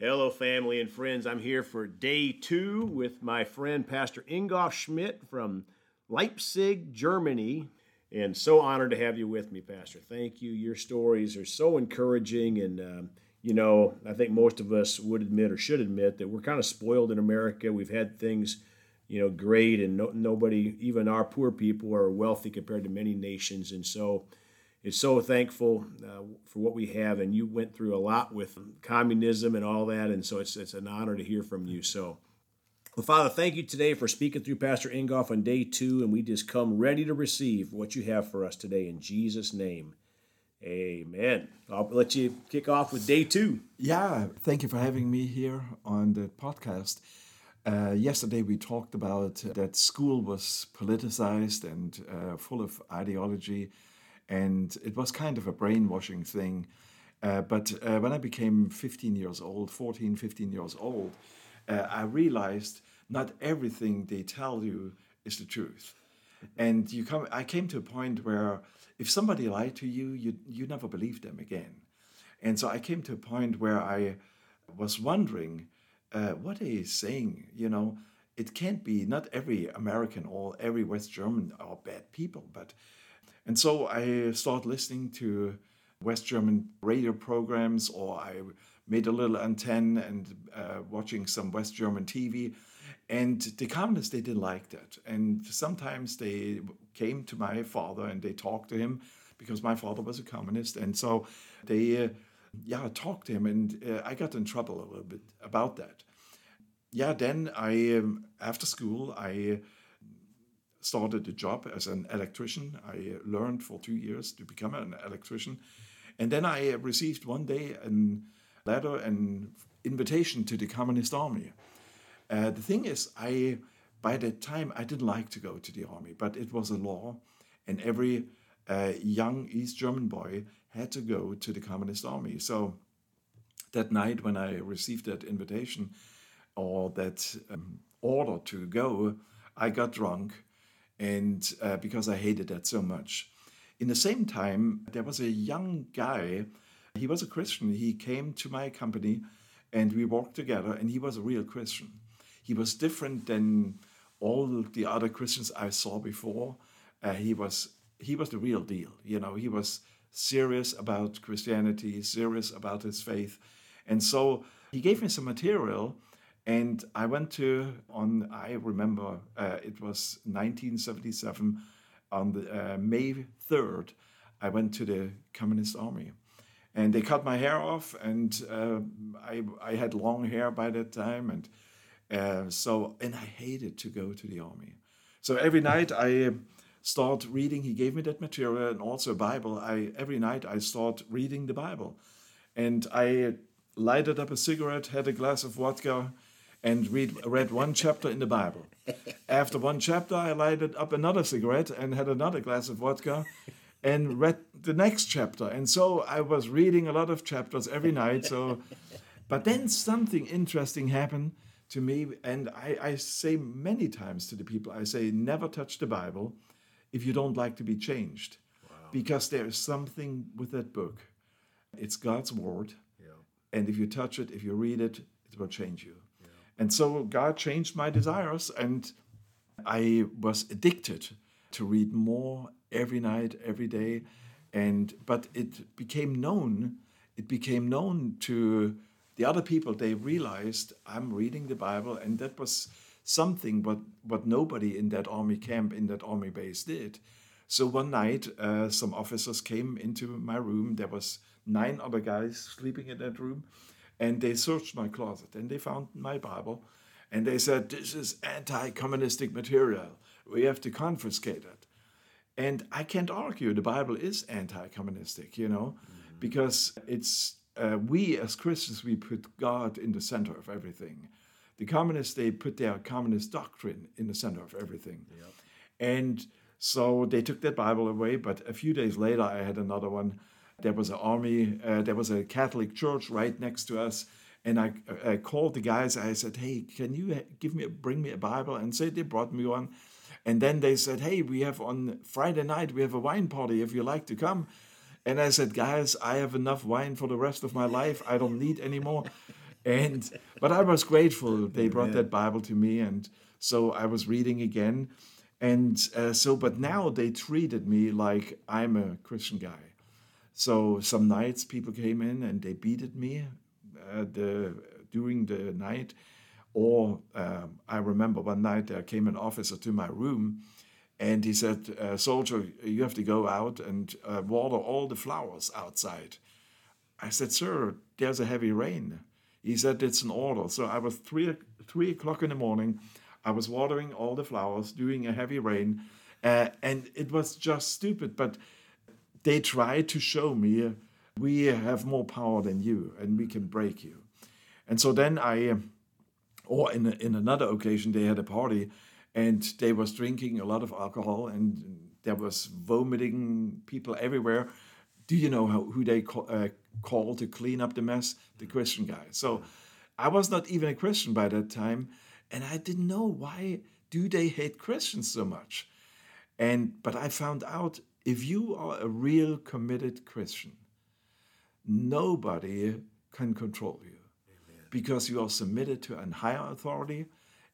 Hello, family and friends. I'm here for day two with my friend Pastor Ingolf Schmidt from Leipzig, Germany. And so honored to have you with me, Pastor. Thank you. Your stories are so encouraging. And, um, you know, I think most of us would admit or should admit that we're kind of spoiled in America. We've had things, you know, great, and no, nobody, even our poor people, are wealthy compared to many nations. And so, is so thankful uh, for what we have. And you went through a lot with communism and all that, and so it's it's an honor to hear from you. So. Well, Father, thank you today for speaking through Pastor Ingolf on day two, and we just come ready to receive what you have for us today in Jesus' name. Amen. I'll let you kick off with day two. Yeah, thank you for having me here on the podcast. Uh, yesterday we talked about that school was politicized and uh, full of ideology and it was kind of a brainwashing thing. Uh, but uh, when I became 15 years old, 14, 15 years old, uh, I realized not everything they tell you is the truth. And you come, I came to a point where if somebody lied to you, you, you never believe them again. And so I came to a point where I was wondering, uh, what are you saying? You know, it can't be, not every American or every West German are bad people, but and so I started listening to West German radio programs, or I made a little antenna and uh, watching some West German TV. And the communists, they didn't like that. And sometimes they came to my father and they talked to him because my father was a communist. And so they, uh, yeah, talked to him. And uh, I got in trouble a little bit about that. Yeah, then I, um, after school, I started a job as an electrician. I learned for two years to become an electrician. And then I received one day a letter, an invitation to the Communist Army. Uh, the thing is, I by that time I didn't like to go to the army, but it was a law, and every uh, young East German boy had to go to the Communist Army. So that night, when I received that invitation or that um, order to go, I got drunk and uh, because I hated that so much. In the same time, there was a young guy. He was a Christian. He came to my company, and we worked together. And he was a real Christian. He was different than all the other Christians I saw before. Uh, he was he was the real deal. You know, he was serious about Christianity, serious about his faith, and so he gave me some material and I went to, on, I remember uh, it was 1977, on the, uh, May 3rd, I went to the Communist Army. And they cut my hair off, and uh, I, I had long hair by that time. And uh, so, and I hated to go to the army. So every night I start reading, he gave me that material and also a Bible. I, every night I start reading the Bible. And I lighted up a cigarette, had a glass of vodka, and read, read one chapter in the Bible. After one chapter, I lighted up another cigarette and had another glass of vodka and read the next chapter. And so I was reading a lot of chapters every night. So, but then something interesting happened to me, and I, I say many times to the people, I say, never touch the Bible if you don't like to be changed, wow. because there is something with that book. It's God's word, yeah. and if you touch it, if you read it, it will change you. And so God changed my desires, and I was addicted to read more every night, every day. And but it became known, it became known to the other people. They realized I'm reading the Bible, and that was something what what nobody in that army camp, in that army base did. So one night, uh, some officers came into my room. There was nine other guys sleeping in that room, and they searched my closet and they found my Bible and they said, This is anti communistic material. We have to confiscate it. And I can't argue the Bible is anti communistic, you know, mm-hmm. because it's uh, we as Christians, we put God in the center of everything. The communists, they put their communist doctrine in the center of everything. Yep. And so they took that Bible away, but a few days later, I had another one there was an army, uh, there was a Catholic church right next to us. And I, I called the guys. I said, "Hey, can you give me, bring me a Bible?" And so they brought me one. And then they said, "Hey, we have on Friday night we have a wine party. If you like to come." And I said, "Guys, I have enough wine for the rest of my life. I don't need any more." and but I was grateful. They brought that Bible to me, and so I was reading again, and uh, so but now they treated me like I'm a Christian guy. So some nights people came in and they beated me uh, the during the night, or um, I remember one night there came an officer to my room. And he said, uh, Soldier, you have to go out and uh, water all the flowers outside. I said, Sir, there's a heavy rain. He said, It's an order. So I was three, three o'clock in the morning. I was watering all the flowers during a heavy rain. Uh, and it was just stupid. But they try to show me we have more power than you and we can break you. And so then I, or in, in another occasion, they had a party and they was drinking a lot of alcohol and there was vomiting people everywhere. Do you know how, who they call, uh, call to clean up the mess? The Christian guy. So I was not even a Christian by that time, and I didn't know why do they hate Christians so much. And but I found out if you are a real committed Christian, nobody can control you Amen. because you are submitted to a higher authority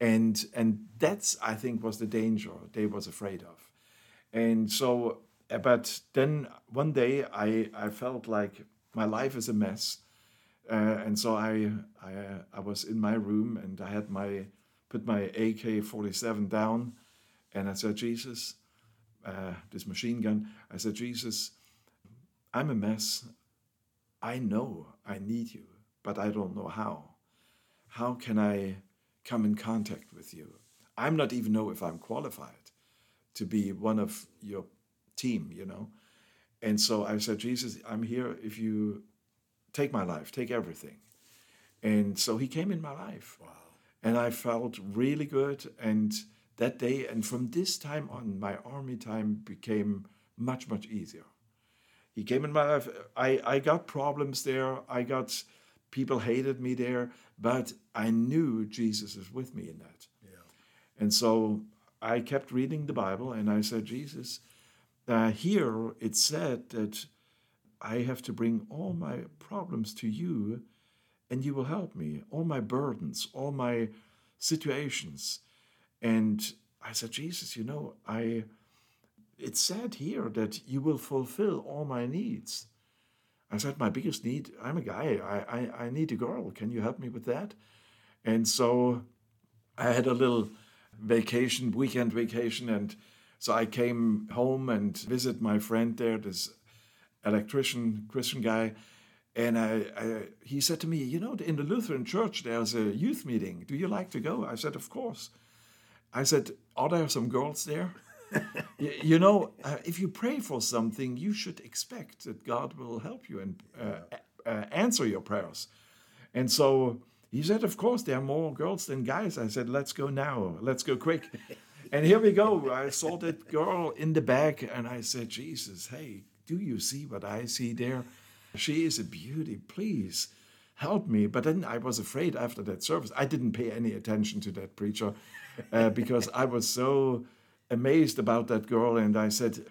and and that's i think was the danger they was afraid of and so uh, but then one day i i felt like my life is a mess uh, and so i i i was in my room and i had my put my ak-47 down and i said jesus uh, this machine gun i said jesus i'm a mess i know i need you but i don't know how how can i come in contact with you. I'm not even know if I'm qualified to be one of your team, you know. And so I said, Jesus, I'm here if you take my life, take everything. And so he came in my life. Wow. And I felt really good. And that day, and from this time on, my army time became much, much easier. He came in my life. I, I got problems there. I got people hated me there, but I knew Jesus is with me in that. Yeah. And so I kept reading the Bible and I said, Jesus, uh, here it said that I have to bring all my problems to you and you will help me, all my burdens, all my situations. And I said, Jesus, you know, I it's said here that you will fulfill all my needs. I said, my biggest need, I'm a guy, I, I, I need a girl. Can you help me with that? And so I had a little vacation, weekend vacation, and so I came home and visit my friend there, this electrician Christian guy, and I, I, he said to me, you know, in the Lutheran church there's a youth meeting. Do you like to go? I said, of course. I said, are there some girls there? you know, uh, if you pray for something, you should expect that God will help you and uh, uh, answer your prayers. And so he said, Of course, there are more girls than guys. I said, Let's go now. Let's go quick. and here we go. I saw that girl in the back and I said, Jesus, hey, do you see what I see there? She is a beauty. Please help me. But then I was afraid after that service. I didn't pay any attention to that preacher uh, because I was so amazed about that girl. And I said,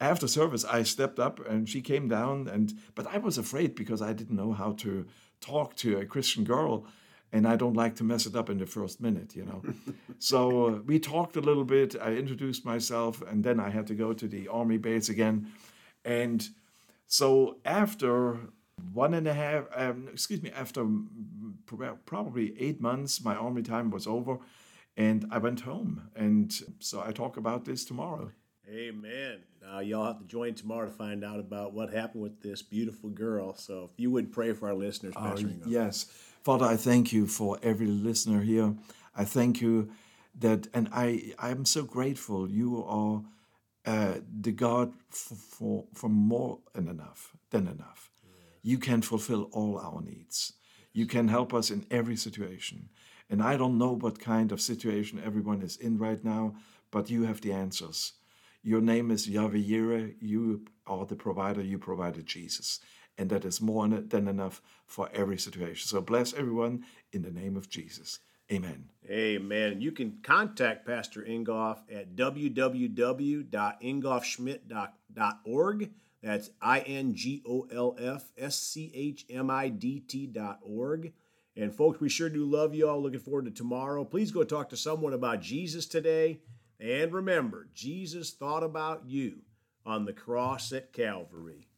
after service, I stepped up and she came down. And but I was afraid because I didn't know how to talk to a Christian girl. And I don't like to mess it up in the first minute, you know. so uh, we talked a little bit. I introduced myself, and then I had to go to the army base again. And so after one and a half, um, excuse me, after probably eight months, my army time was over and I went home. And so I talk about this tomorrow. Amen. Now, y'all have to join tomorrow to find out about what happened with this beautiful girl. So, if you would pray for our listeners, uh, Pastor. Uh, yes. Father, I thank you for every listener here. I thank you that, and I, I'm so grateful you are uh, the God for, for, for more than enough, than enough. You can fulfill all our needs. You can help us in every situation. And I don't know what kind of situation everyone is in right now, but you have the answers. Your name is Yireh. You are the provider. You provided Jesus. And that is more than enough for every situation. So bless everyone in the name of Jesus. Amen. Amen. You can contact Pastor Ingolf at www.ingolfschmidt.org. That's I N G O L F S C H M I D T dot org And folks, we sure do love you all. Looking forward to tomorrow. Please go talk to someone about Jesus today. And remember, Jesus thought about you on the cross at Calvary.